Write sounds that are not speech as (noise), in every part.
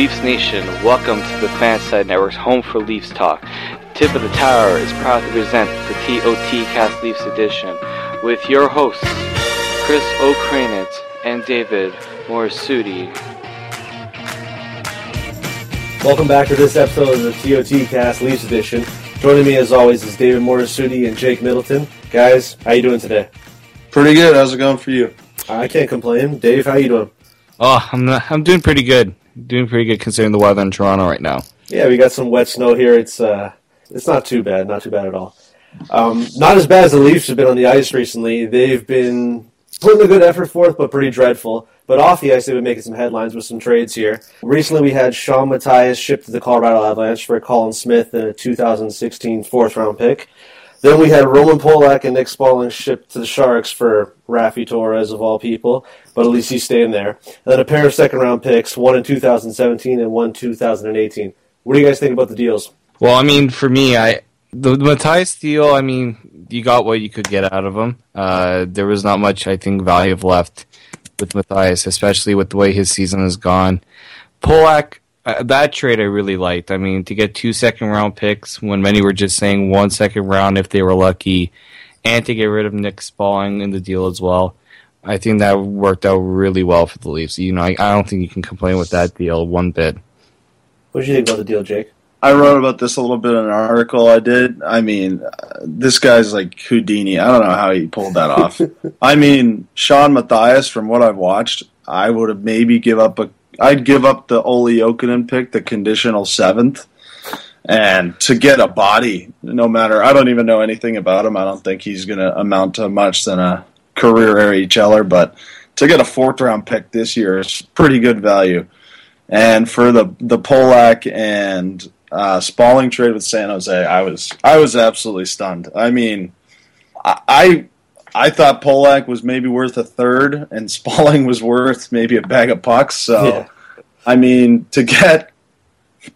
Leafs Nation, welcome to the Fanside Network's home for Leafs Talk. Tip of the Tower is proud to present the TOT Cast Leafs edition with your hosts, Chris Okrainetz and David Morassutti. Welcome back to this episode of the TOT Cast Leafs edition. Joining me as always is David Morassutti and Jake Middleton. Guys, how you doing today? Pretty good. How's it going for you? I can't complain. Dave, how you doing? Oh, I'm not, I'm doing pretty good. Doing pretty good considering the weather in Toronto right now. Yeah, we got some wet snow here. It's uh, it's not too bad. Not too bad at all. Um, not as bad as the Leafs have been on the ice recently. They've been putting a good effort forth, but pretty dreadful. But off the ice, they've been making some headlines with some trades here. Recently, we had Shawn Matthias shipped to the Colorado Avalanche for Colin Smith and a 2016 fourth round pick. Then we had Roman Polak and Nick Spaling shipped to the Sharks for Raffi Torres of all people, but at least he's staying there. And then a pair of second round picks, one in 2017 and one 2018. What do you guys think about the deals? Well, I mean, for me, I the, the Matthias deal. I mean, you got what you could get out of him. Uh, there was not much, I think, value left with Matthias, especially with the way his season has gone. Polak, uh, that trade I really liked. I mean, to get two second round picks when many were just saying one second round if they were lucky, and to get rid of Nick Spaling in the deal as well. I think that worked out really well for the Leafs. You know, I, I don't think you can complain with that deal one bit. What did you think about the deal, Jake? I wrote about this a little bit in an article I did. I mean, uh, this guy's like Houdini. I don't know how he pulled that off. (laughs) I mean, Shawn Matthias, from what I've watched, I would have maybe give up a. I'd give up the Olli Jokinen pick, the conditional seventh, and to get a body, no matter. I don't even know anything about him. I don't think he's going to amount to much than a career AHLer, but to get a fourth round pick this year is pretty good value. And for the the Polak and uh, Spaling trade with San Jose, I was I was absolutely stunned. I mean, I I thought Polak was maybe worth a third, and (laughs) Spaling was worth maybe a bag of pucks. So, yeah. I mean, to get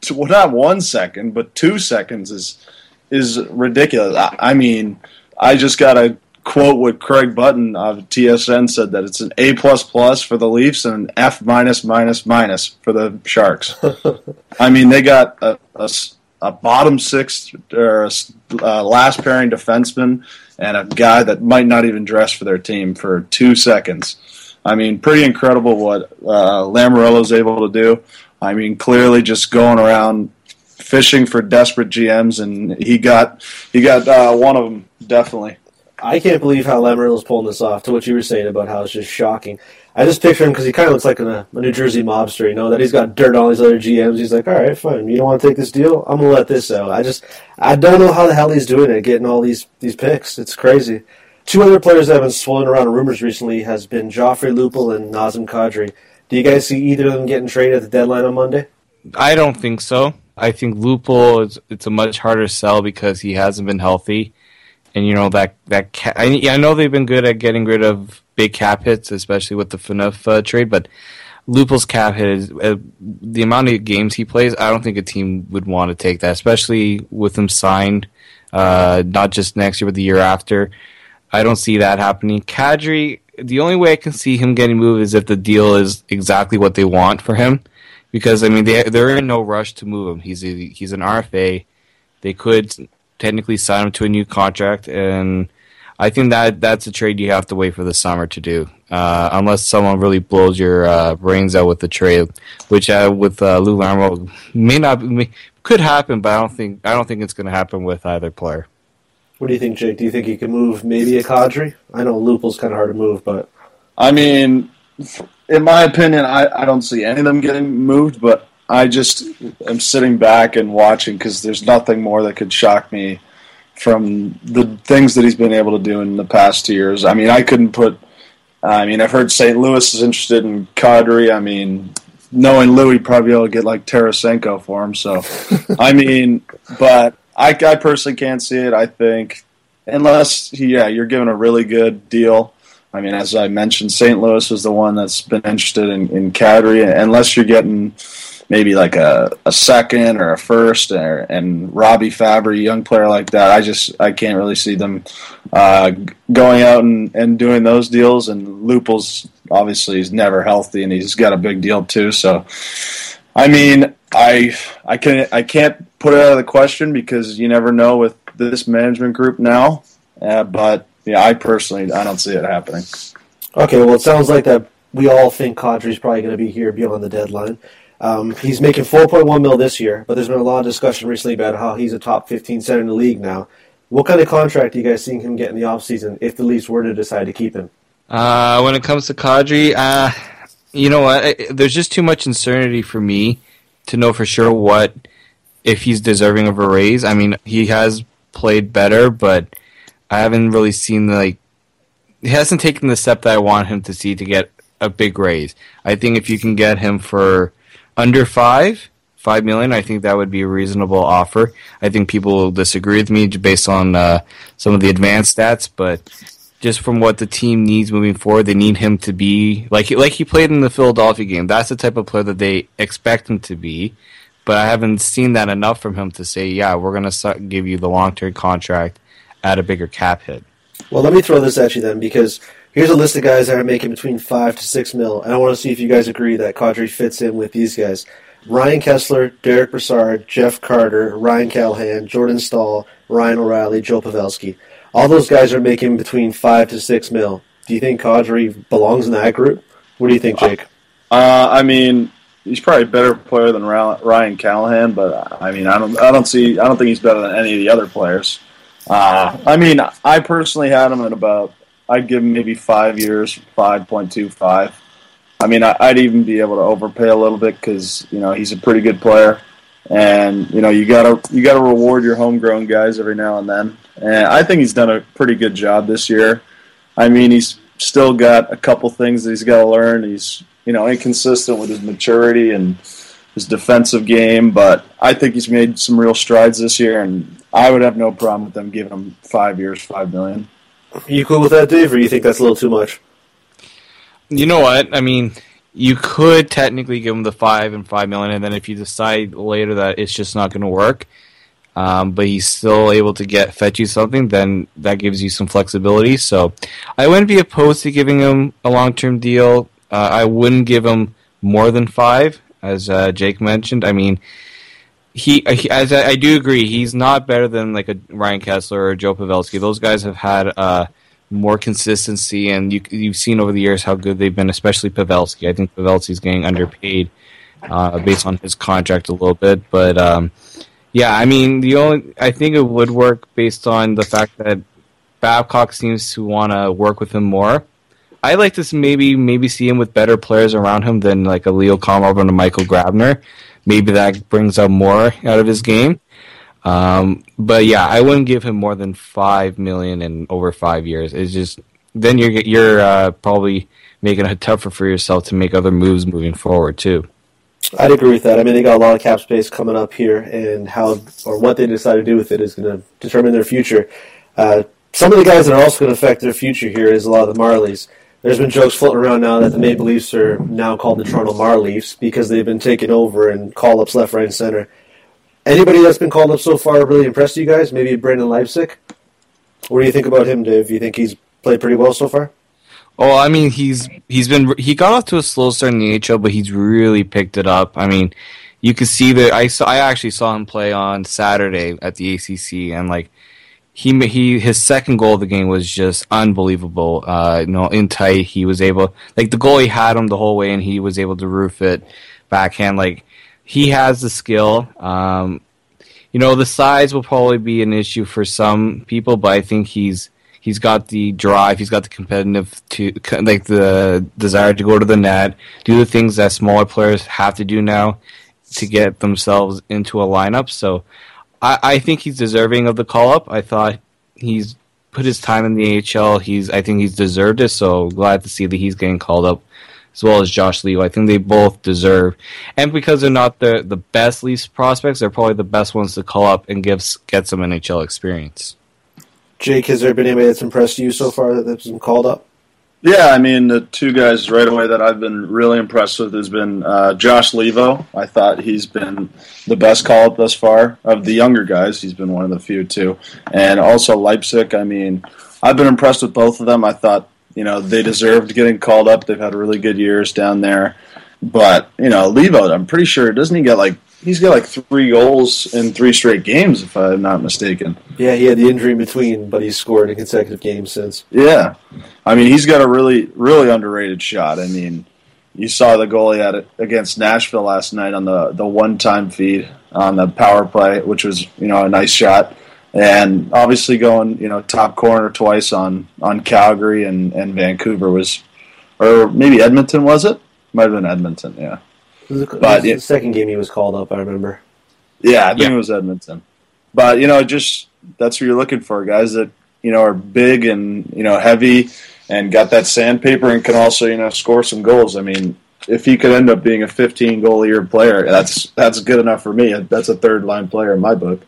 to, well, not one second, but two seconds is is ridiculous. I, I mean, I just got a quote what Craig Button of TSN said that it's an A plus plus for the Leafs and an F minus minus minus for the Sharks. (laughs) I mean, they got a, a, a bottom six or a, uh, last pairing defenseman and a guy that might not even dress for their team for two seconds. I mean, pretty incredible what uh, Lamoriello's able to do. I mean, clearly just going around fishing for desperate GMs, and he got he got uh, one of them definitely. I can't believe how Lamoriello's pulling this off. To what you were saying about how it's just shocking. I just picture him because he kind of looks like a, a, New Jersey mobster. You know that he's got dirt on all these other GMs. He's like, all right, fine. You don't want to take this deal? I'm gonna let this out. I just I don't know how the hell he's doing it, getting all these these picks. It's crazy. Two other players that have been swirling around rumors recently has been Joffrey Lupul and Nazem Kadri. Do you guys see either of them getting traded at the deadline on Monday? I don't think so. I think Lupul is it's a much harder sell because he hasn't been healthy and you know that that ca- I, I, know they've been good at getting rid of big cap hits, especially with the Phaneuf uh, trade. But Lupul's cap hit is uh, the amount of games he plays. I don't think a team would want to take that, especially with him signed, uh, not just next year but the year after. I don't see that happening. Kadri, the only way I can see him getting moved is if the deal is exactly what they want for him, because I mean they they're in no rush to move him. He's a, he's an RFA. They could technically sign him to a new contract, and I think that that's a trade you have to wait for the summer to do, uh, unless someone really blows your uh, brains out with the trade, which uh, with uh, Lou Lamoriello may not may, could happen, but I don't think I don't think it's going to happen with either player. What do you think, Jake? Do you think he can move maybe a Kadri? I know Lupul's kind of hard to move, but I mean, in my opinion, I, I don't see any of them getting moved, but I just am sitting back and watching because there's nothing more that could shock me from the things that he's been able to do in the past two years. I mean, I couldn't put. I mean, I've heard St. Louis is interested in Kadri. I mean, knowing Louis, probably able to get like Tarasenko for him. So, I (laughs) mean, but I, I personally can't see it. I think unless, yeah, you're given a really good deal. I mean, as I mentioned, St. Louis is the one that's been interested in, in Kadri. Unless you're getting maybe like a, a second or a first, or, and Robby Fabbri, young player like that. I just I can't really see them uh, going out and, and doing those deals. And Lupul's obviously he's never healthy, and he's got a big deal too. So I mean, I I can I can't put it out of the question because you never know with this management group now. Uh, but yeah, I personally I don't see it happening. Okay, well, it sounds like that we all think Kadri's probably going to be here beyond the deadline. Um, he's making 4.1 mil this year, but there's been a lot of discussion recently about how he's a top 15 center in the league now. What kind of contract are you guys seeing him get in the offseason if the Leafs were to decide to keep him? Uh, when it comes to Kadri, uh, you know what? I, there's just too much uncertainty for me to know for sure what if he's deserving of a raise. I mean, he has played better, but I haven't really seen like he hasn't taken the step that I want him to see to get a big raise. I think if you can get him for under five, five million, I think that would be a reasonable offer. I think people will disagree with me based on uh, some of the advanced stats, but just from what the team needs moving forward, they need him to be like like he played in the Philadelphia game. That's the type of player that they expect him to be. But I haven't seen that enough from him to say, yeah, we're going to give you the long term contract at a bigger cap hit. Well, let me throw this at you then, because here's a list of guys that are making between five to six mil, and I want to see if you guys agree that Kadri fits in with these guys. Ryan Kesler, Derick Brassard, Jeff Carter, Ryan Callahan, Jordan Staal, Ryan O'Reilly, Joe Pavelski. All those guys are making between five to six mil. Do you think Kadri belongs in that group? What do you think, Jake? Uh, I mean, he's probably a better player than Ryan Callahan, but I mean, I don't, I don't see, I don't think he's better than any of the other players. Uh, I mean, I personally had him at about, I'd give him maybe five years, five point two five. I mean, I'd even be able to overpay a little bit because you know he's a pretty good player, and you know you gotta you gotta reward your homegrown guys every now and then. And I think he's done a pretty good job this year. I mean, he's still got a couple things that he's got to learn. He's you know inconsistent with his maturity and his defensive game, but I think he's made some real strides this year, and I would have no problem with them giving him five years, five million. You cool with that, Dave, or you think that's a little too much? You know what? I mean, you could technically give him the five and five million, and then if you decide later that it's just not going to work, um, but he's still able to get fetch you something, then that gives you some flexibility. So I wouldn't be opposed to giving him a long term deal. Uh, I wouldn't give him more than five, as uh, Jake mentioned. I mean, he, he as I, I, do agree, he's not better than like a Ryan Kesler or Joe Pavelski. Those guys have had uh, more consistency, and you, you've seen over the years how good they've been, especially Pavelski. I think Pavelski's getting underpaid uh, based on his contract a little bit, but um, yeah, I mean, the only I think it would work based on the fact that Babcock seems to want to work with him more. I like to maybe maybe see him with better players around him than like a Leo Komarov and a Michael Grabner. Maybe that brings out more out of his game. Um, but yeah, I wouldn't give him more than five million in over five years. It's just then you're you're uh, probably making it tougher for yourself to make other moves moving forward too. I'd agree with that. I mean, they got a lot of cap space coming up here, and how or what they decide to do with it is going to determine their future. Uh, some of the guys that are also going to affect their future here is a lot of the Marlies there's been jokes floating around now that the Maple Leafs are now called the Toronto Marleafs because they've been taken over and call ups left, right, and center. Anybody that's been called up so far really impressed you guys? Maybe Brendan Leipsic? What do you think about him, Dave? You think he's played pretty well so far? Oh, I mean, he's he's been he got off to a slow start in the HL, but he's really picked it up. I mean, you can see that I saw I actually saw him play on Saturday at the ACC, and like he he his second goal of the game was just unbelievable. Uh, you know, in tight, he was able like the goalie had him the whole way, and he was able to roof it backhand. Like he has the skill. Um, you know, the size will probably be an issue for some people, but I think he's he's got the drive, he's got the competitive to like the desire to go to the net, do the things that smaller players have to do now to get themselves into a lineup. So I, I think he's deserving of the call up. I thought he's put his time in the AHL. He's I think he's deserved it. So glad to see that he's getting called up as well as Josh Leivo. I think they both deserve, and because they're not the the best Leafs prospects, they're probably the best ones to call up and give get some NHL experience. Jake, has there been anybody that's impressed you so far that's been called up? Yeah, I mean the two guys right away that I've been really impressed with has been uh, Josh Leivo. I thought he's been the best call up thus far of the younger guys. He's been one of the few too, and also Leipsic. I mean, I've been impressed with both of them. I thought you know they deserved getting called up. They've had really good years down there. but you know, Leivo, I'm pretty sure doesn't he get like he's got like three goals in three straight games, if I'm not mistaken. Yeah, he had the injury in between, but he's scored in consecutive games since. Yeah, I mean, he's got a really, really underrated shot. I mean, you saw the goal he had against Nashville last night on the the one time feed on the power play, which was you know a nice shot. And obviously going you know top corner twice on on Calgary and, and Vancouver was, or maybe Edmonton was it? Might have been Edmonton, yeah. But the second game he was called up, I remember. Yeah, I think yeah. it was Edmonton. But you know, just that's what you're looking for, guys that you know are big and you know heavy and got that sandpaper and can also you know score some goals. I mean, if he could end up being a 15 goal a year player, that's that's good enough for me. That's a third line player in my book.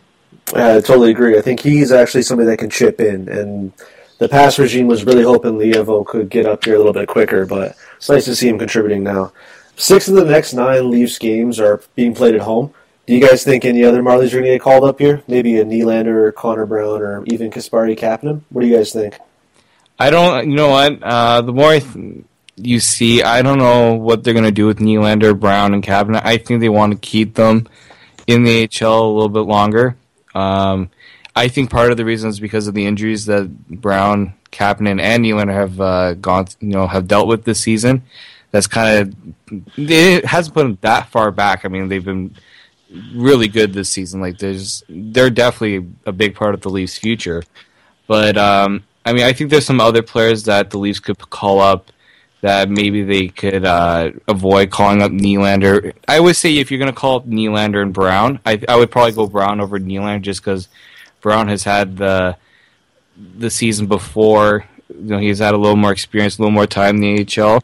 I totally agree. I think he's actually somebody that can chip in, and the past regime was really hoping Leivo could get up here a little bit quicker, but it's nice to see him contributing now. Six of the next nine Leafs games are being played at home. Do you guys think any other Marlies are going to get called up here? Maybe a Nylander or Connor Brown or even Kasperi Kapanen? What do you guys think? I don't. You know what? Uh, the more th- you see, I don't know what they're going to do with Nylander, Brown, and Kapanen. I think they want to keep them in the HL a little bit longer. Um, I think part of the reason is because of the injuries that Brown, Kapanen, and Nylander have uh, gone, you know, have dealt with this season. That's kind of it hasn't put them that far back. I mean, they've been really good this season. Like, there's they're definitely a big part of the Leafs' future. But um, I mean, I think there's some other players that the Leafs could call up that maybe they could uh, avoid calling up Nylander. I would say if you're going to call up Nylander and Brown, I, I would probably go Brown over Nylander just because Brown has had the the season before. You know, he's had a little more experience, a little more time in the AHL.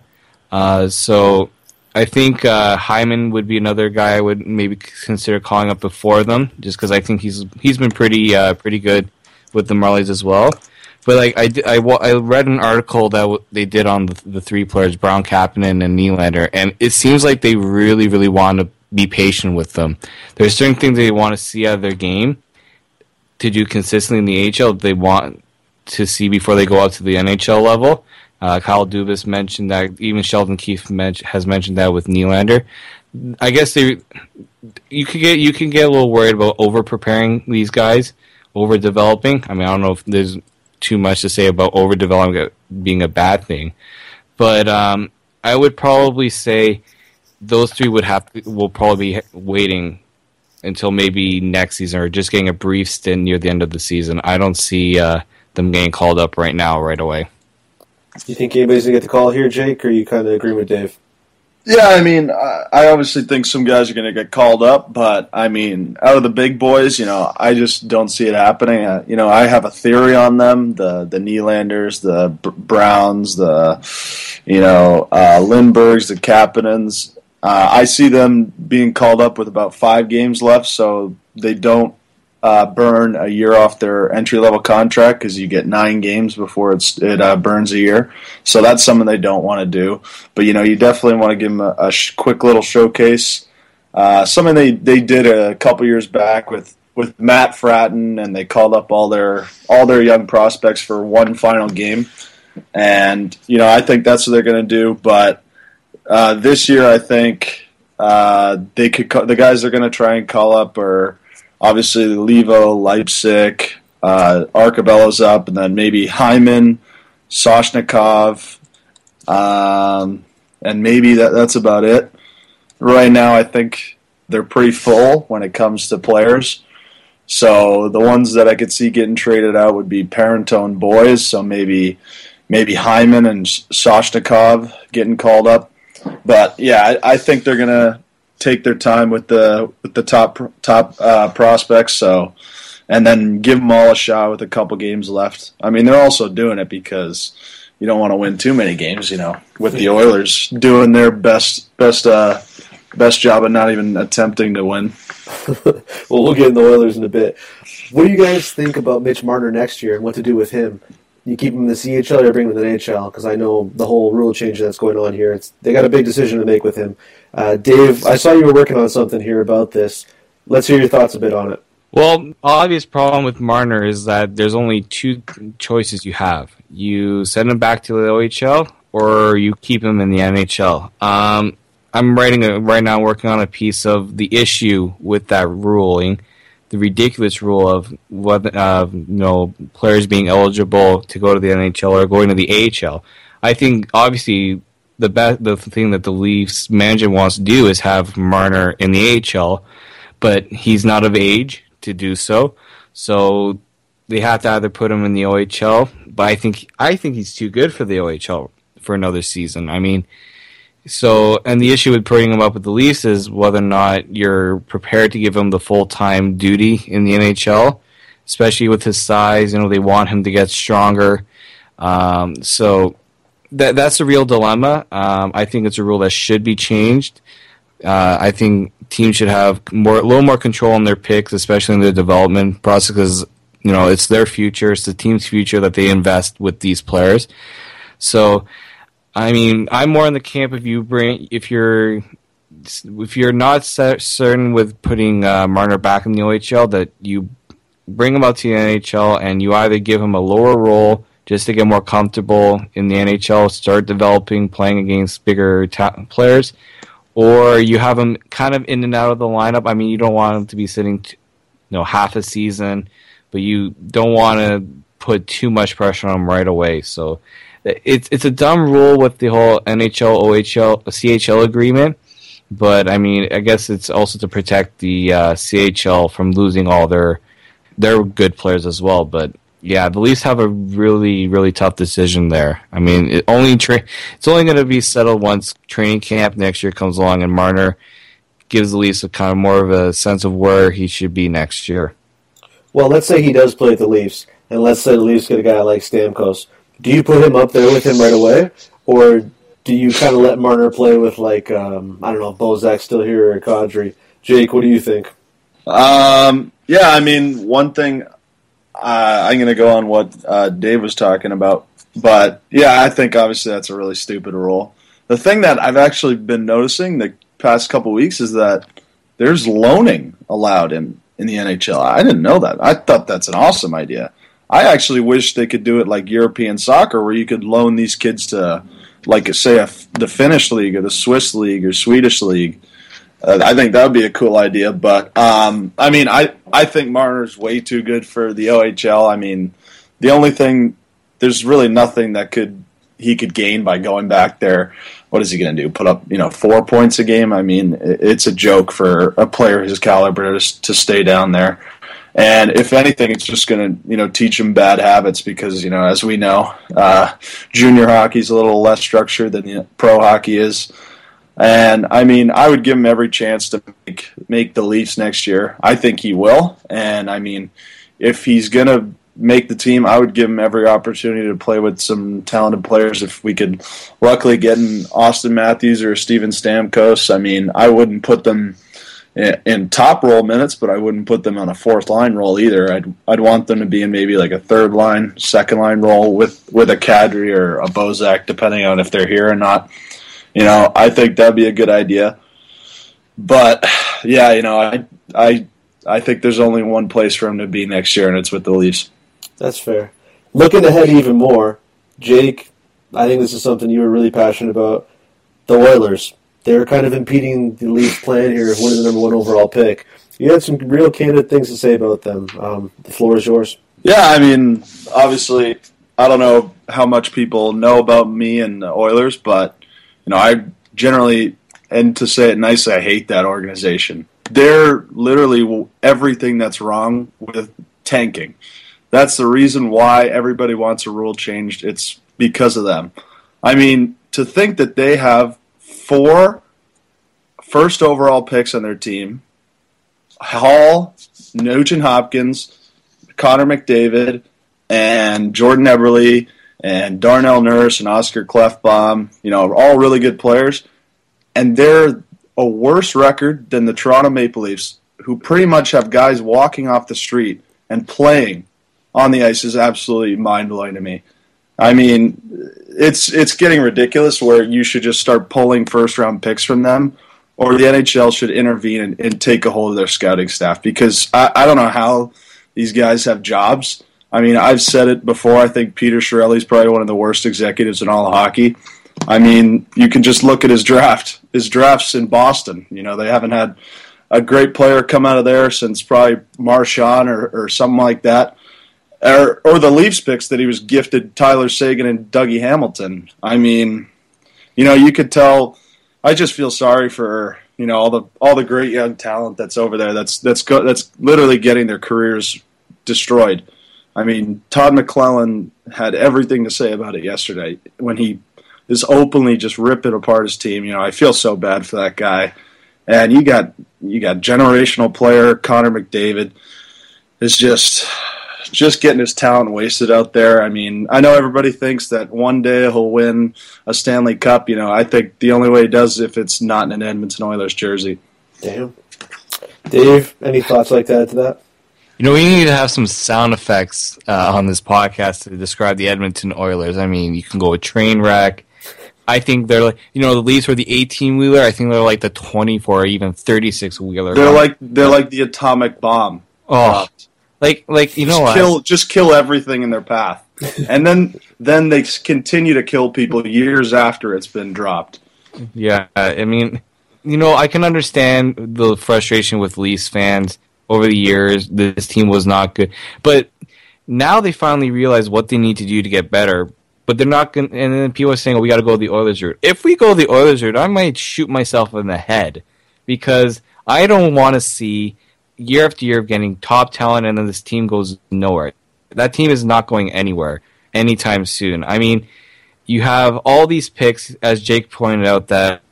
Uh, so I think uh, Hyman would be another guy I would maybe consider calling up before them, just because I think he's he's been pretty uh, pretty good with the Marlies as well. But like I, I, I read an article that they did on the, the three players, Brown, Kapanen, and Nylander, and it seems like they really, really want to be patient with them. There's certain things they want to see out of their game to do consistently in the AHL. They want to see before they go up to the NHL level. Uh, Kyle Dubas mentioned that. Even Sheldon Keefe men- has mentioned that with Nylander. I guess they, you could get you can get a little worried about over preparing these guys, over developing. I mean, I don't know if there's too much to say about over developing being a bad thing, but um, I would probably say those three would have will probably be waiting until maybe next season or just getting a brief stint near the end of the season. I don't see uh, them getting called up right now, right away. Do you think anybody's gonna get the call here, Jake, or you kind of agree with Dave? Yeah, I mean, I obviously think some guys are going to get called up, but I mean, out of the big boys, you know, I just don't see it happening. Uh, you know, I have a theory on them: the the Nylanders, the Browns, the you know uh, Lindbergs, the Kapanens. Uh, I see them being called up with about five games left, so they don't uh, burn a year off their entry level contract because you get nine games before it uh, burns a year. So that's something they don't want to do. But you know, you definitely want to give them a, a sh- quick little showcase. Uh, something they, they did a couple years back with, with Matt Frattin, and they called up all their all their young prospects for one final game. And you know, I think that's what they're going to do. But uh, this year, I think uh, they could the guys they're going to try and call up are obviously Leivo, Leipsic, uh, Arcobello's up, and then maybe Hyman, Soshnikov, um, and maybe that, that's about it. Right now, I think they're pretty full when it comes to players. So the ones that I could see getting traded out would be Parentone boys. So maybe maybe Hyman and Soshnikov getting called up. But yeah, I, I think they're gonna take their time with the with the top top uh, prospects. So, and then give them all a shot with a couple games left. I mean, they're also doing it because you don't want to win too many games. You know, with the Oilers doing their best best uh, best job of not even attempting to win. (laughs) well, we'll get in the Oilers in a bit. What do you guys think about Mitch Marner next year and what to do with him? You keep him in the CHL or bring him to the NHL? Because I know the whole rule change that's going on here. It's, they got a big decision to make with him. Uh, Dave, I saw you were working on something here about this. Let's hear your thoughts a bit on it. Well, obvious problem with Marner is that there's only two choices you have. You send him back to the OHL, or you keep him in the NHL. Um, I'm writing a, right now, working on a piece of the issue with that ruling, the ridiculous rule of what uh, you know players being eligible to go to the NHL or going to the AHL. I think obviously the best the thing that the Leafs management wants to do is have Marner in the AHL, but he's not of age to do so. So they have to either put him in the OHL, but I think I think he's too good for the OHL for another season. I mean, so and the issue with putting him up with the Leafs is whether or not you're prepared to give him the full time duty in the NHL, especially with his size. You know, they want him to get stronger. Um, so that that's a real dilemma. Um, I think it's a rule that should be changed. Uh, I think teams should have more, a little more control on their picks, especially in the development process, because you know it's their future, it's the team's future that they invest with these players. So, I mean, I'm more in the camp if you bring if you're if you're not certain with putting uh, Marner back in the OHL, that you bring him out to the NHL and you either give him a lower role just to get more comfortable in the NHL, start developing, playing against bigger ta- players, or you have him kind of in and out of the lineup. I mean, you don't want him to be sitting, t- you know, half a season, but you don't want to put too much pressure on him right away. So it's it's a dumb rule with the whole NHL, OHL, CHL agreement. But I mean, I guess it's also to protect the uh, CHL from losing all their their good players as well. But yeah, the Leafs have a really, really tough decision there. I mean, it only tra- it's only going to be settled once training camp next year comes along, and Marner gives the Leafs a kind of more of a sense of where he should be next year. Well, let's say he does play with the Leafs, and let's say the Leafs get a guy like Stamkos. Do you put him up there with him right away, or do you kind of let Marner play with like um, I don't know, Bozak still here or Kadri? Jake, what do you think? Um, yeah, I mean, one thing uh, I'm going to go on what uh, Dave was talking about. But yeah, I think obviously that's a really stupid rule. The thing that I've actually been noticing the past couple weeks is that there's loaning allowed in, in the NHL. I didn't know that. I thought that's an awesome idea. I actually wish they could do it like European soccer, where you could loan these kids to, like, say, a, the Finnish league or the Swiss league or Swedish league uh, I think that would be a cool idea. But um, I mean, I I think Marner's way too good for the OHL. I mean, the only thing there's really nothing that could he could gain by going back there. What is he going to do? Put up you know four points a game? I mean, it's a joke for a player his caliber to stay down there. And if anything, it's just going to you know teach him bad habits because you know as we know, uh, junior hockey's a little less structured than the pro hockey is. And I mean, I would give him every chance to make make the Leafs next year. I think he will. And I mean, if he's gonna make the team, I would give him every opportunity to play with some talented players. If we could, luckily, get in Auston Matthews or Steven Stamkos. I mean, I wouldn't put them in, top role minutes, but I wouldn't put them on a fourth line role either. I'd I'd want them to be in maybe like a third line, second line role with with a Kadri or a Bozak, depending on if they're here or not. You know, I think that'd be a good idea. But yeah, you know, I I I think there's only one place for him to be next year, and it's with the Leafs. That's fair. Looking ahead even more, Jake, I think this is something you were really passionate about. The Oilers. They're kind of impeding the Leafs' plan here of winning the number one overall pick. You had some real candid things to say about them. Um, the floor is yours. Yeah, I mean, obviously, I don't know how much people know about me and the Oilers, but you know, I generally, and to say it nicely, I hate that organization. They're literally everything that's wrong with tanking. That's the reason why everybody wants a rule changed. It's because of them. I mean, to think that they have four first overall picks on their team Hall, Nugent Hopkins, Connor McDavid, and Jordan Eberle and Darnell Nurse and Oscar Klefbom, you know, all really good players. And they're a worse record than the Toronto Maple Leafs, who pretty much have guys walking off the street and playing on the ice is absolutely mind blowing to me. I mean, it's it's getting ridiculous where you should just start pulling first round picks from them, or the NHL should intervene and, and take a hold of their scouting staff because I, I don't know how these guys have jobs I mean, I've said it before. I think Peter Chiarelli is probably one of the worst executives in all of hockey. I mean, you can just look at his draft. His drafts in Boston. You know, they haven't had a great player come out of there since probably Marchand or, or something like that. Or, or the Leafs picks that he was gifted Tyler Seguin and Dougie Hamilton. I mean, you know, you could tell. I just feel sorry for you know all the all the great young talent that's over there. That's that's go, that's literally getting their careers destroyed. I mean, Todd McLellan had everything to say about it yesterday when he is openly just ripping apart his team. You know, I feel so bad for that guy. And you got you got generational player Connor McDavid is just just getting his talent wasted out there. I mean, I know everybody thinks that one day he'll win a Stanley Cup. You know, I think the only way he does is if it's not in an Edmonton Oilers jersey. Damn. Dave, any thoughts like that to that? You know, we need to have some sound effects uh, on this podcast to describe the Edmonton Oilers. I mean, you can go a train wreck. I think they're like, you know, the Leafs were the 18 wheeler. I think they're like the 24 or even 36 wheeler. They're like they're like the atomic bomb. Oh, like like you know just what? kill just kill everything in their path, (laughs) and then then they continue to kill people years after it's been dropped. Yeah, I mean, you know, I can understand the frustration with Leafs fans over the years. This team was not good, but now they finally realize what they need to do to get better. But they're not going. And then people are saying, "Oh, we got to go the Oilers route." If we go the Oilers route, I might shoot myself in the head because I don't want to see year after year of getting top talent, and then this team goes nowhere. That team is not going anywhere anytime soon. I mean, you have all these picks, as Jake pointed out, that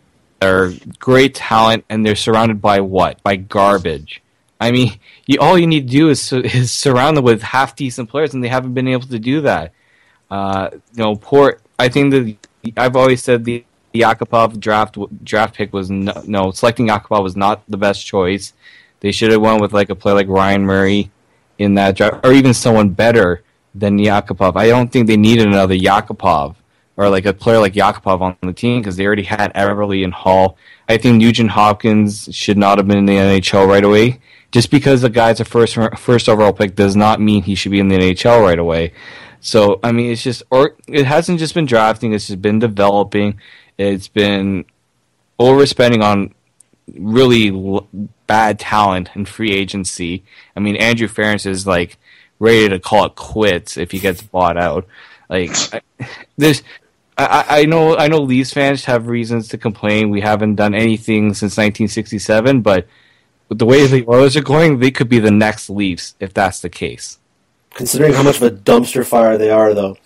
are great talent, and they're surrounded by what? By garbage. I mean, you, all you need to do is (laughs) is surround them with half decent players, and they haven't been able to do that. Uh, you know, poor. I think that I've always said the, the Yakupov draft draft pick was no, no selecting Yakupov was not the best choice. They should have went with like a player like Ryan Murray in that draft, or even someone better than Yakupov. I don't think they needed another Yakupov or like a player like Yakupov on the team because they already had Eberle and Hall. I think Nugent Hopkins should not have been in the NHL right away. Just because the guy's a first first overall pick does not mean he should be in the NHL right away. So I mean, it's just or it hasn't just been drafting; it's just been developing. It's been overspending on really l- bad talent in free agency. I mean, Andrew Ference is like ready to call it quits if he gets bought out. Like, I, I, I know, I know, Leafs fans have reasons to complain. We haven't done anything since 1967, but the way the Oilers are going, they could be the next Leafs if that's the case considering how much of a dumpster fire they are, though,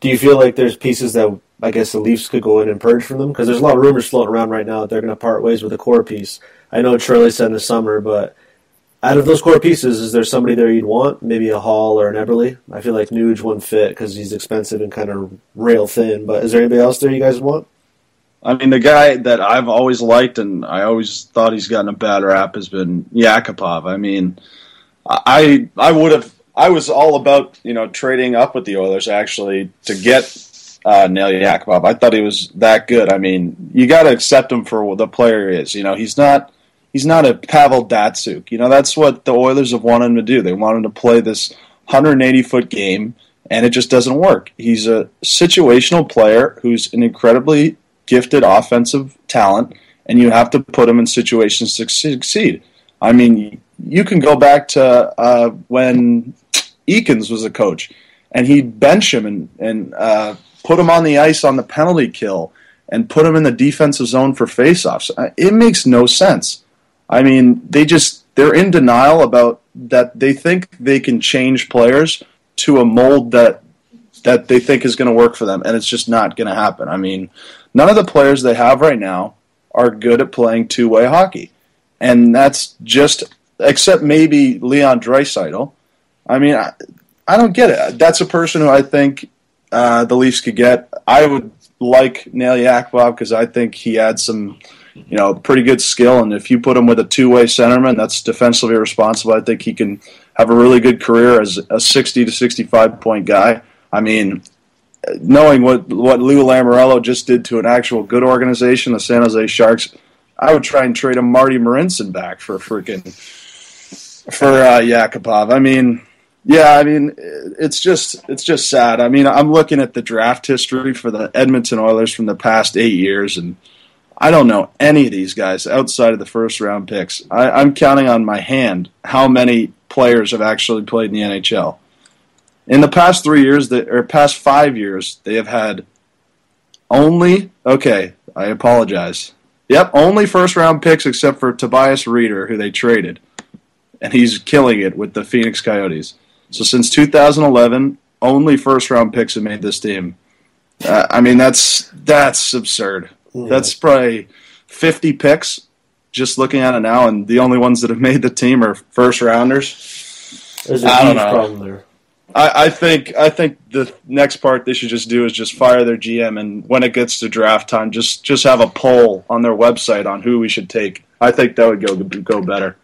do you feel like there's pieces that I guess the Leafs could go in and purge from them? Because there's a lot of rumors floating around right now that they're going to part ways with a core piece. I know Charlie said in the summer, but out of those core pieces, is there somebody there you'd want? Maybe a Hall or an Eberle? I feel like Nuge wouldn't fit because he's expensive and kind of rail thin. But is there anybody else there you guys want? I mean, the guy that I've always liked and I always thought he's gotten a bad rap has been Yakupov. I mean, I I would have I was all about you know trading up with the Oilers actually to get uh, Nail Yakupov. I thought he was that good. I mean, you got to accept him for what the player he is. You know, he's not he's not a Pavel Datsyuk. You know, that's what the Oilers have wanted him to do. They want him to play this 180 foot game, and it just doesn't work. He's a situational player who's an incredibly gifted offensive talent, and you have to put them in situations to succeed. I mean, you can go back to uh, when Eakins was a coach, and he'd bench him and and uh, put him on the ice on the penalty kill and put him in the defensive zone for faceoffs. Uh, it makes no sense. I mean, they just they're in denial about that. They think they can change players to a mold that that they think is going to work for them, and it's just not going to happen. I mean, none of the players they have right now are good at playing two way hockey, and that's just except maybe Leon Draisaitl I mean, I, I don't get it. That's a person who I think uh, the Leafs could get. I would like Nail Yakupov because I think he adds some, you know, pretty good skill. And if you put him with a two-way centerman that's defensively responsible, I think he can have a really good career as a 60 to 65 point guy. I mean, knowing what what Lou Lamoriello just did to an actual good organization, the San Jose Sharks, I would try and trade a Marty Marincin back for freaking for uh, Yakupov. I mean, Yeah, I mean, it's just it's just sad. I mean, I'm looking at the draft history for the Edmonton Oilers from the past eight years, and I don't know any of these guys outside of the first round picks. I, I'm counting on my hand how many players have actually played in the NHL. In the past three years, or past five years, they have had only okay. I apologize. Yep, only first round picks except for Tobias Rieder, who they traded, and he's killing it with the Phoenix Coyotes. So since 2011, only first round picks have made this team. Uh, I mean, that's that's absurd. Yeah. That's probably 50 picks just looking at it now, and the only ones that have made the team are first rounders. There's a huge problem there. I, I, think I think the next part they should just do is just fire their GM, and when it gets to draft time, just just have a poll on their website on who we should take. I think that would go go better.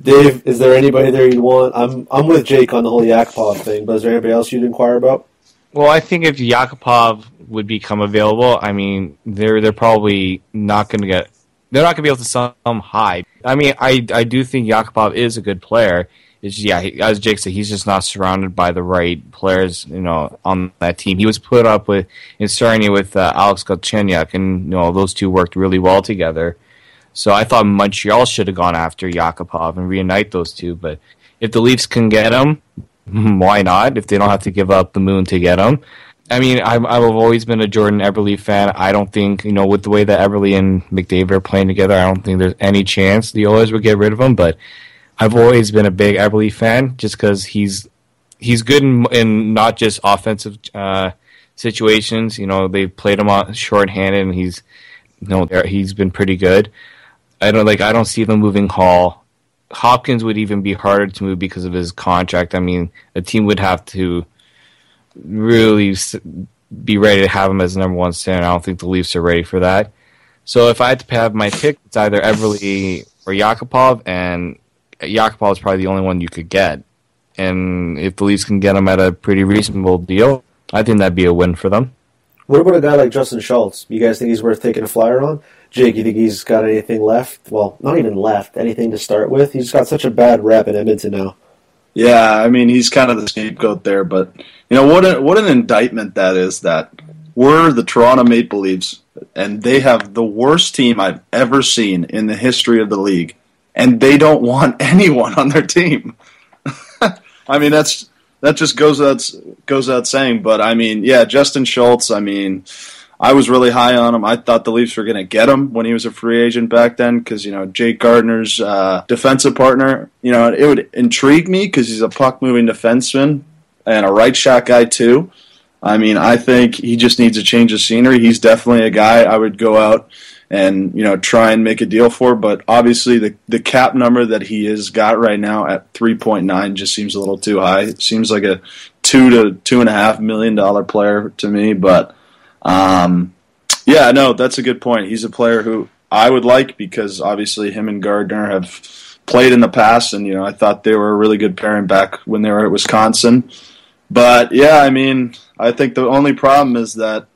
Dave, is there anybody there you want? I'm I'm with Jake on the whole Yakupov thing, but is there anybody else you'd inquire about? Well, I think if Yakupov would become available, I mean, they're they're probably not going to get they're not going to be able to sell him high. I mean, I I do think Yakupov is a good player. It's yeah, as Jake said, he's just not surrounded by the right players, you know, on that team. He was put up with in starting with uh, Alex Galchenyuk, and you know those two worked really well together. So I thought Montreal should have gone after Yakupov and reunite those two. But if the Leafs can get him, (laughs) why not? If they don't have to give up the moon to get him. I mean, I've, I've always been a Jordan Eberle fan. I don't think, you know, with the way that Eberle and McDavid are playing together, I don't think there's any chance the Oilers would get rid of him. But I've always been a big Eberle fan just because he's he's good in, in not just offensive uh, situations. You know, they played him on shorthanded, and he's you know he's been pretty good. I don't like. I don't see them moving Hall. Hopkins would even be harder to move because of his contract. I mean, a team would have to really be ready to have him as number one center. I don't think the Leafs are ready for that. So if I had to have my pick, it's either Eberle or Yakupov, and Yakupov is probably the only one you could get. And if the Leafs can get him at a pretty reasonable deal, I think that'd be a win for them. What about a guy like Justin Schultz? You guys think he's worth taking a flyer on? Jake, you think he's got anything left? Well, not even left, anything to start with? He's got such a bad rep in Edmonton now. Yeah, I mean, he's kind of the scapegoat there, but you know what? A, what an indictment that is. That we're the Toronto Maple Leafs, and they have the worst team I've ever seen in the history of the league, and they don't want (laughs) anyone on their team. (laughs) I mean, that's that just goes out goes out saying. But I mean, yeah, Justin Schultz. I mean, I was really high on him. I thought the Leafs were going to get him when he was a free agent back then because you know Jake Gardiner's uh, defensive partner. You know, it would intrigue me because he's a puck moving defenseman and a right shot guy too. I mean, I think he just needs a change of scenery. He's definitely a guy I would go out and you know try and make a deal for. But obviously, the the cap number that he has got right now at three point nine just seems a little too high. It seems like a two to two and a half million dollar player to me. But um, yeah, no, that's a good point. He's a player who I would like because obviously him and Gardiner have played in the past, and you know I thought they were a really good pairing back when they were at Wisconsin. But yeah, I mean, I think the only problem is that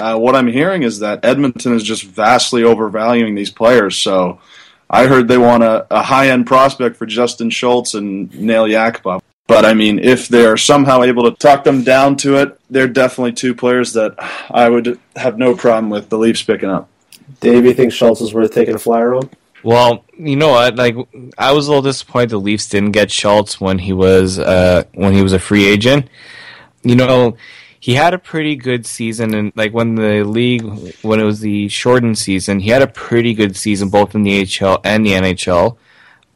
uh, what I'm hearing is that Edmonton is just vastly overvaluing these players. So I heard they want a, a high end prospect for Justin Schultz and Nail Yakupov. But I mean, if they're somehow able to talk them down to it, they're definitely two players that I would have no problem with the Leafs picking up. Dave, you think Schultz is worth taking a flyer on? Well, you know what? Like, I was a little disappointed the Leafs didn't get Schultz when he was uh, when he was a free agent. You know, he had a pretty good season and like when the league when it was the shortened season, he had a pretty good season both in the AHL and the NHL.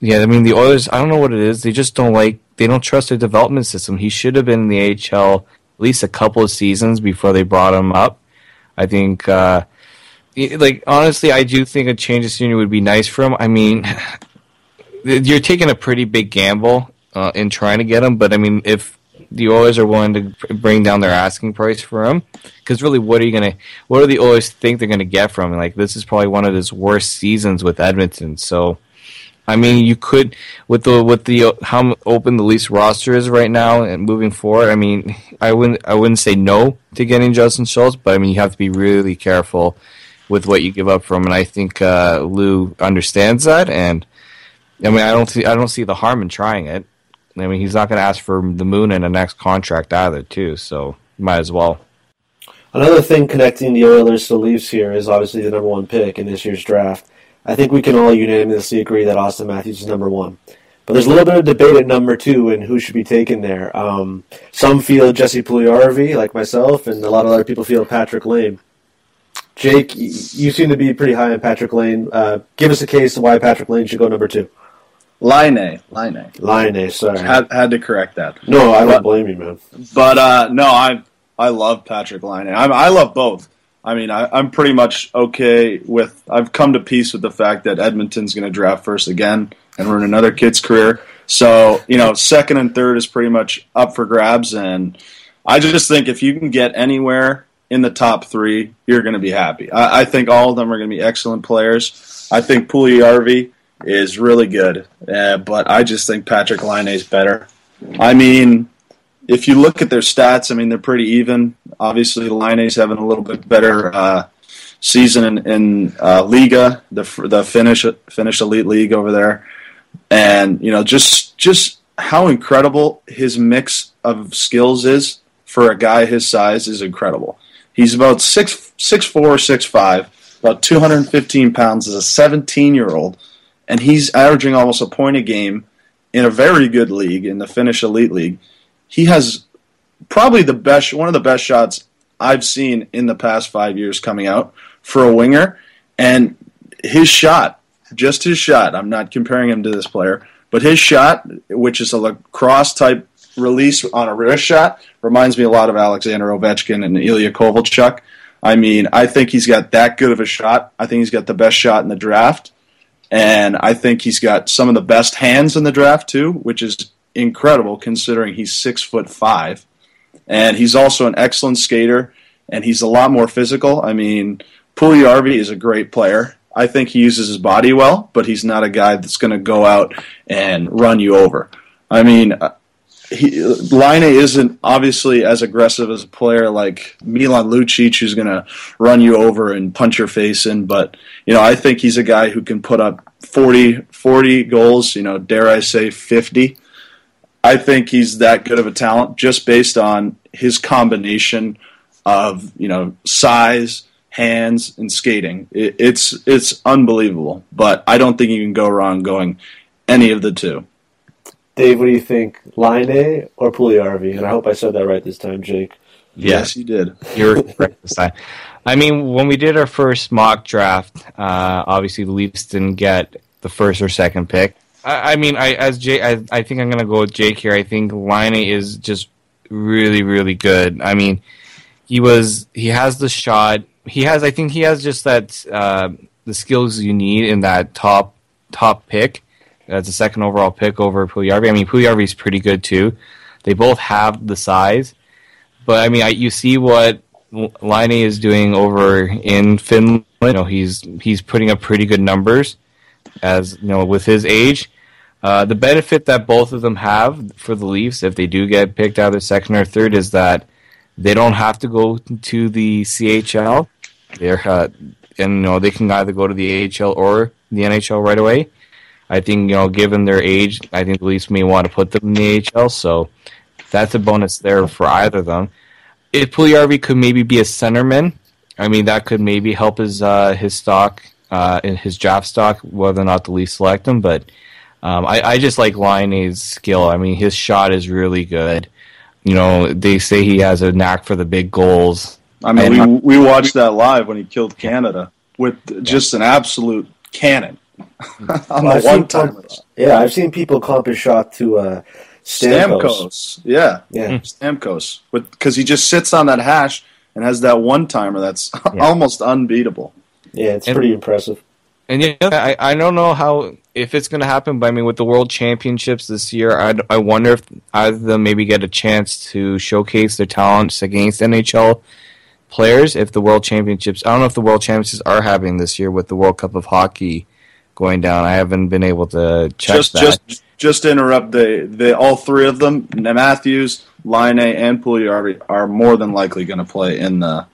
Yeah, I mean the Oilers. I don't know what it is. They just don't like. They don't trust their development system. He should have been in the AHL at least a couple of seasons before they brought him up. I think, uh, like honestly, I do think a change of scenery would be nice for him. I mean, (laughs) you're taking a pretty big gamble uh, in trying to get him, but I mean, if the Oilers are willing to bring down their asking price for him. Because really, what are you gonna? What do the Oilers think they're gonna get from? Like this is probably one of his worst seasons with Edmonton. So, I mean, you could with the with the how open the Leafs roster is right now and moving forward. I mean, I wouldn't I wouldn't say no to getting Justin Schultz, but I mean, you have to be really careful with what you give up from. And I think uh, Lou understands that. And I mean, I don't see I don't see the harm in trying it. I mean, he's not going to ask for the moon in the next contract either, too. So might as well. Another thing connecting the Oilers to the Leafs here is obviously the number one pick in this year's draft. I think we can all unanimously agree that Auston Matthews is number one. But there's a little bit of debate at number two and who should be taken there. Um, some feel Jesse Puljujarvi, like myself, and a lot of other people feel Patrick Lane. Jake, you seem to be pretty high on Patrick Lane. Uh, give us a case why Patrick Lane should go number two. Laine, Laine, Laine. Sorry, had had to correct that. No, I don't but, blame you, man. But uh, no, I I love Patrik Laine. I I love both. I mean, I, am pretty much okay with. I've come to peace with the fact that Edmonton's going to draft first again and ruin another kid's career. So you know, second and third is pretty much up for grabs, and I just think if you can get anywhere in the top three, you're going to be happy. I, I, think all of them are going to be excellent players. I think Puljujarvi is really good, uh, but I just think Patrik Laine is better. I mean, if you look at their stats, I mean they're pretty even. Obviously, Laine is having a little bit better uh, season in, in uh, Liiga, the the Finnish Finnish elite league over there, and you know just just how incredible his mix of skills is for a guy his size is incredible. He's about six six four six five, about two hundred and fifteen pounds as a seventeen year old, and he's averaging almost a point a game in a very good league in the Finnish elite league he has probably the best, one of the best shots I've seen in the past five years coming out for a winger. And his shot, just his shot, I'm not comparing him to this player, but his shot, which is a lacrosse type release on a wrist shot, reminds me a lot of Alexander Ovechkin and Ilya Kovalchuk. I mean, I think he's got that good of a shot. I think he's got the best shot in the draft. And I think he's got some of the best hands in the draft, too, which is incredible considering he's six foot five, and he's also an excellent skater, and he's a lot more physical. I mean, Puljujarvi is a great player. I think he uses his body well, but he's not a guy that's going to go out and run you over. I mean, he, Laine isn't obviously as aggressive as a player like Milan Lucic, who's going to run you over and punch your face in. But you know, I think he's a guy who can put up 40, 40 goals. You know, dare I say fifty? I think he's that good of a talent just based on his combination of you know size, hands, and skating. It, it's it's unbelievable. But I don't think you can go wrong going any of the two. Dave, what do you think, Laine or Puljujarvi? And I hope I said that right this time, Jake. Yes, you did. (laughs) You're correct this time. I mean, when we did our first mock draft, uh, obviously the Leafs didn't get the first or second pick. I, I mean, I as Jake, I, I think I'm gonna go with Jake here. I think Laine is just really, really good. I mean, he was he has the shot. He has, I think, he has just that uh, the skills you need in that top top pick. That's a second overall pick over Puljujarvi. I mean, Puljujarvi is pretty good too. They both have the size, but I mean, I, you see what Laine is doing over in Finland. You know, he's he's putting up pretty good numbers as you know with his age. Uh, the benefit that both of them have for the Leafs, if they do get picked either second or third, is that they don't have to go to the CHL. They're uh, and you know they can either go to the AHL or the NHL right away. I think you know, given their age, I think the Leafs may want to put them in the AHL. So that's a bonus there for either of them. If Puljujarvi could maybe be a centerman, I mean that could maybe help his uh, his stock uh, in his draft stock, whether or not the Leafs select him. But um, I, I just like Laine's skill. I mean, his shot is really good. You know, they say he has a knack for the big goals. I mean, we, we watched that live when he killed Canada with just an absolute cannon (laughs) on well, the one timers. Yeah, I've seen people comp his shot to uh, Stamkos. Stamkos. Yeah, yeah, Stamkos, because he just sits on that hash and has that one timer that's (laughs) yeah. almost unbeatable. Yeah, it's and, pretty impressive. And yeah, I, I don't know how if it's going to happen, but I mean, with the World Championships this year, I, I wonder if either of them maybe get a chance to showcase their talents against NHL players. If the World Championships, I don't know if the World Championships are happening this year with the World Cup of Hockey going down. I haven't been able to check just, that. Just, just to interrupt, the, the all three of them, Matthews, Laine, and Puljujarvi, are more than likely going to play in the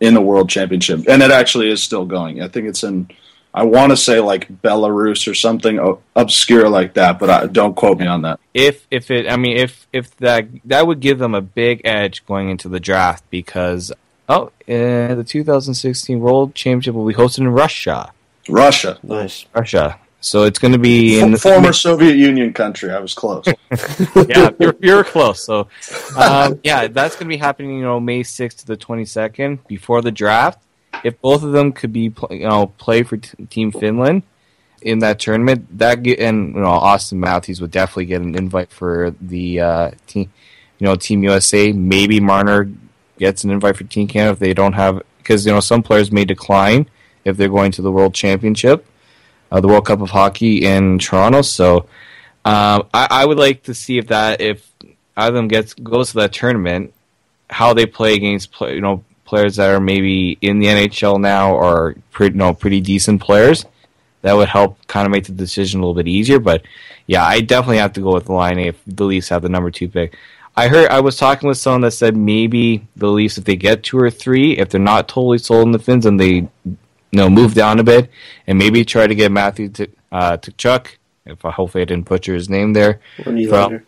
in the World Championship, and it actually is still going. I think it's in I want to say like Belarus or something obscure like that, but I, don't quote me on that. If if it, I mean, if if that that would give them a big edge going into the draft because oh, uh, the 2016 World Championship will be hosted in Russia. Russia, Nice. Russia. So it's going to be in F- former Soviet Union country. I was close. (laughs) yeah, you're, you're close. So, um, yeah, that's going to be happening, you know, May 6th to the 22nd before the draft. If both of them could be, you know, play for t- Team Finland in that tournament, that get, and you know, Auston Matthews would definitely get an invite for the uh, team, you know, Team USA. Maybe Marner gets an invite for Team Canada if they don't have, because you know, some players may decline if they're going to the World Championship, uh, the World Cup of Hockey in Toronto. So. Um, I, I would like to see if that if either of them gets goes to that tournament, how they play against play, you know players that are maybe in the NHL now or pretty you know pretty decent players. That would help kind of make the decision a little bit easier. But yeah, I definitely have to go with the Laine if the Leafs have the number two pick. I heard I was talking with someone that said maybe the Leafs if they get two or three, if they're not totally sold on the Finns and they know move down a bit and maybe try to get Matthew to uh, Tkachuk if I hopefully I didn't butcher his name there. Or Nylander. Well,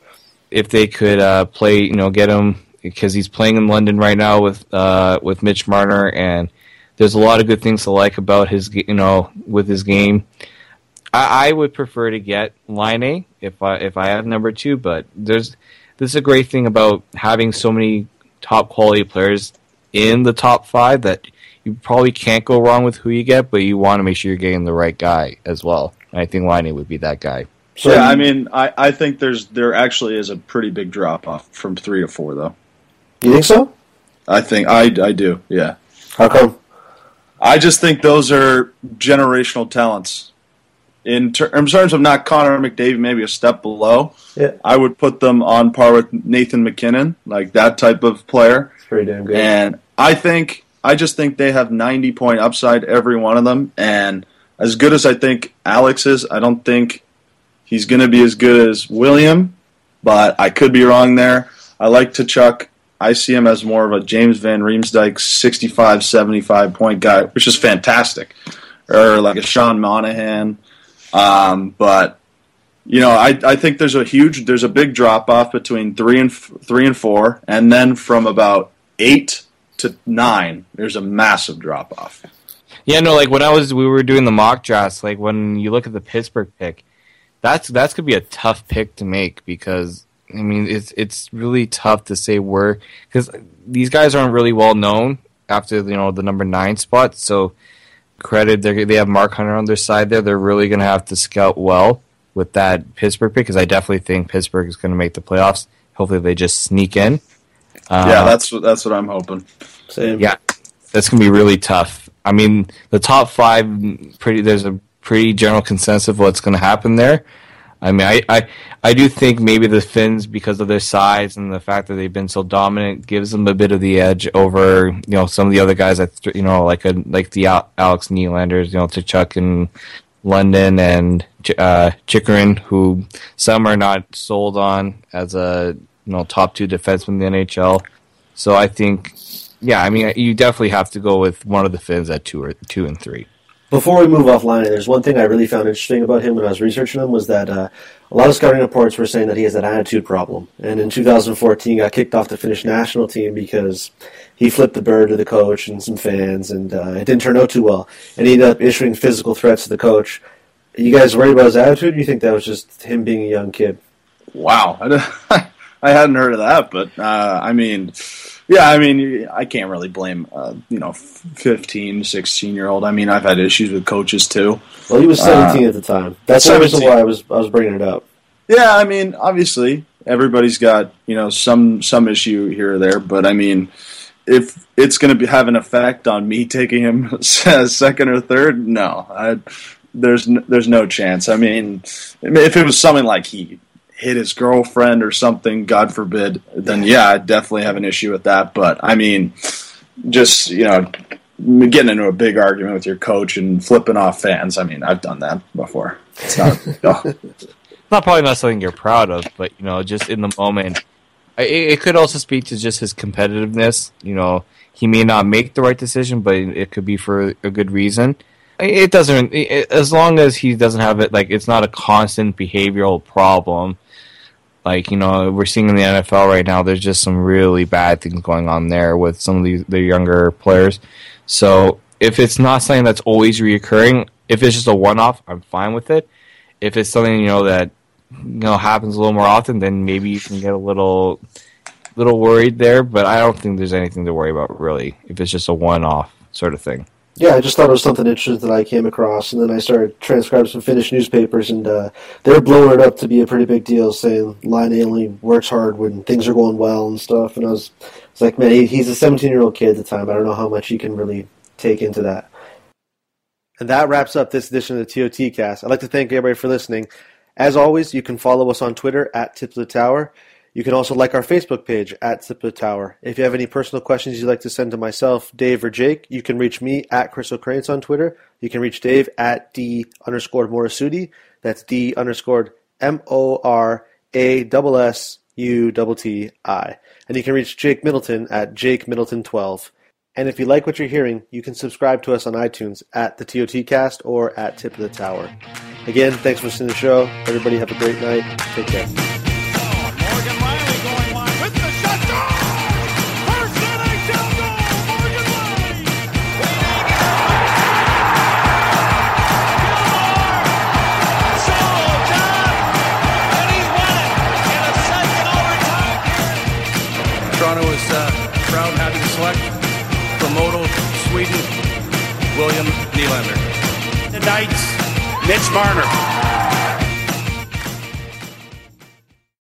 if they could uh, play, you know, get him because he's playing in London right now with uh, with Mitch Marner, and there's a lot of good things to like about his, you know, with his game. I, I would prefer to get Laine if I if I have number two, but there's this is a great thing about having so many top quality players in the top five that you probably can't go wrong with who you get, but you want to make sure you're getting the right guy as well. And I think Laine would be that guy. So yeah, I mean, I, I think there's there actually is a pretty big drop off from three to four, though. you think so? I think I I do. Yeah, How come? I just think those are generational talents. In, ter- in terms of not Connor McDavid, maybe a step below. Yeah. I would put them on par with Nathan MacKinnon, like that type of player. It's pretty damn good. And I think I just think they have 90 point upside every one of them. And as good as I think Alex is, I don't think he's going to be as good as William. But I could be wrong there. I like Tkachuk. I see him as more of a James Van Riemsdyk 65, 75 point guy, which is fantastic. Or like a Sean Monahan. Um, but you know, I, I think there's a huge, there's a big drop off between three and three and four, and then from about eight to nine, there's a massive drop off. Yeah, no, like when I was we were doing the mock drafts, like when you look at the Pittsburgh pick, that's that's gonna be a tough pick to make because I mean it's it's really tough to say where because these guys aren't really well known after you know the number nine spot. So credit they they have Mark Hunter on their side there. They're really gonna have to scout well with that Pittsburgh pick because I definitely think Pittsburgh is gonna make the playoffs. Hopefully they just sneak in. Uh, yeah, that's what that's what I'm hoping. Same. yeah, that's gonna be really tough. I mean, the top five, pretty. There's a pretty general consensus of what's gonna happen there. I mean, I, I, I do think maybe the Finns, because of their size and the fact that they've been so dominant, gives them a bit of the edge over you know some of the other guys that you know like a like the Al- Alex Nylanders, you know, Chuck in London and uh, Chychrun, who some are not sold on as a you know top two defensemen in the NHL. So I think, yeah, I mean, you definitely have to go with one of the Finns at two or two and three. Before we move off Laine, there's one thing I really found interesting about him when I was researching him was that uh, a lot of scouting reports were saying that he has an attitude problem. And in 2014, he got kicked off the Finnish national team because he flipped the bird to the coach and some fans, and uh, it didn't turn out too well. And he ended up issuing physical threats to the coach. You guys worried about his attitude? Or you think that was just him being a young kid? Wow, (laughs) I, hadn't heard of that, but uh, I mean, yeah, I mean, I can't really blame uh, you know 15, 16 year old. I mean, I've had issues with coaches too. Well, he was 17 at the time. That's the reason why I was I was bringing it up. Yeah, I mean, obviously, everybody's got you know some some issue here or there, but I mean, if it's going to be have an effect on me taking him (laughs) second or third, no, I, there's n- there's no chance. I mean, if it was something like he hit his girlfriend or something, God forbid, then yeah, I'd definitely have an issue with that. But I mean, just you know. Getting into a big argument with your coach and flipping off fans. I mean, I've done that before. It's not. no. (laughs) Oh. not probably not something you're proud of, but you know, just in the moment, it, it could also speak to just his competitiveness. You know, he may not make the right decision, but it could be for a good reason. It doesn't. It, as long as he doesn't have it, like it's not a constant behavioral problem. Like you know, we're seeing in the NFL right now. There's just some really bad things going on there with some of these the younger players. So if it's not something that's always reoccurring, if it's just a one-off, I'm fine with it. If it's something you know that you know happens a little more often, then maybe you can get a little little worried there. But I don't think there's anything to worry about really. If it's just a one-off sort of thing. Yeah, I just thought it was something interesting that I came across, and then I started transcribing some Finnish newspapers, and uh, they're blowing it up to be a pretty big deal, saying Laine only works hard when things are going well and stuff. And I was, I was like, man, he, he's a 17 year old kid at the time. I don't know how much he can really take into that. And that wraps up this edition of the TOT cast. I'd like to thank everybody for listening. As always, you can follow us on Twitter at Tips of the Tower. You can also like our Facebook page at Tip of the Tower. If you have any personal questions you'd like to send to myself, Dave, or Jake, you can reach me at Crystal Cranes on Twitter. You can reach Dave at D underscore Morasuti. That's D underscore M O R A S U T I. And you can reach Jake Middleton at Jake Middleton 12. And if you like what you're hearing, you can subscribe to us on iTunes at the TOT Cast or at Tip of the Tower. Again, thanks for listening to the show. Everybody have a great night. Take care. Sweden, William Nylander. Tonight's Mitch Marner.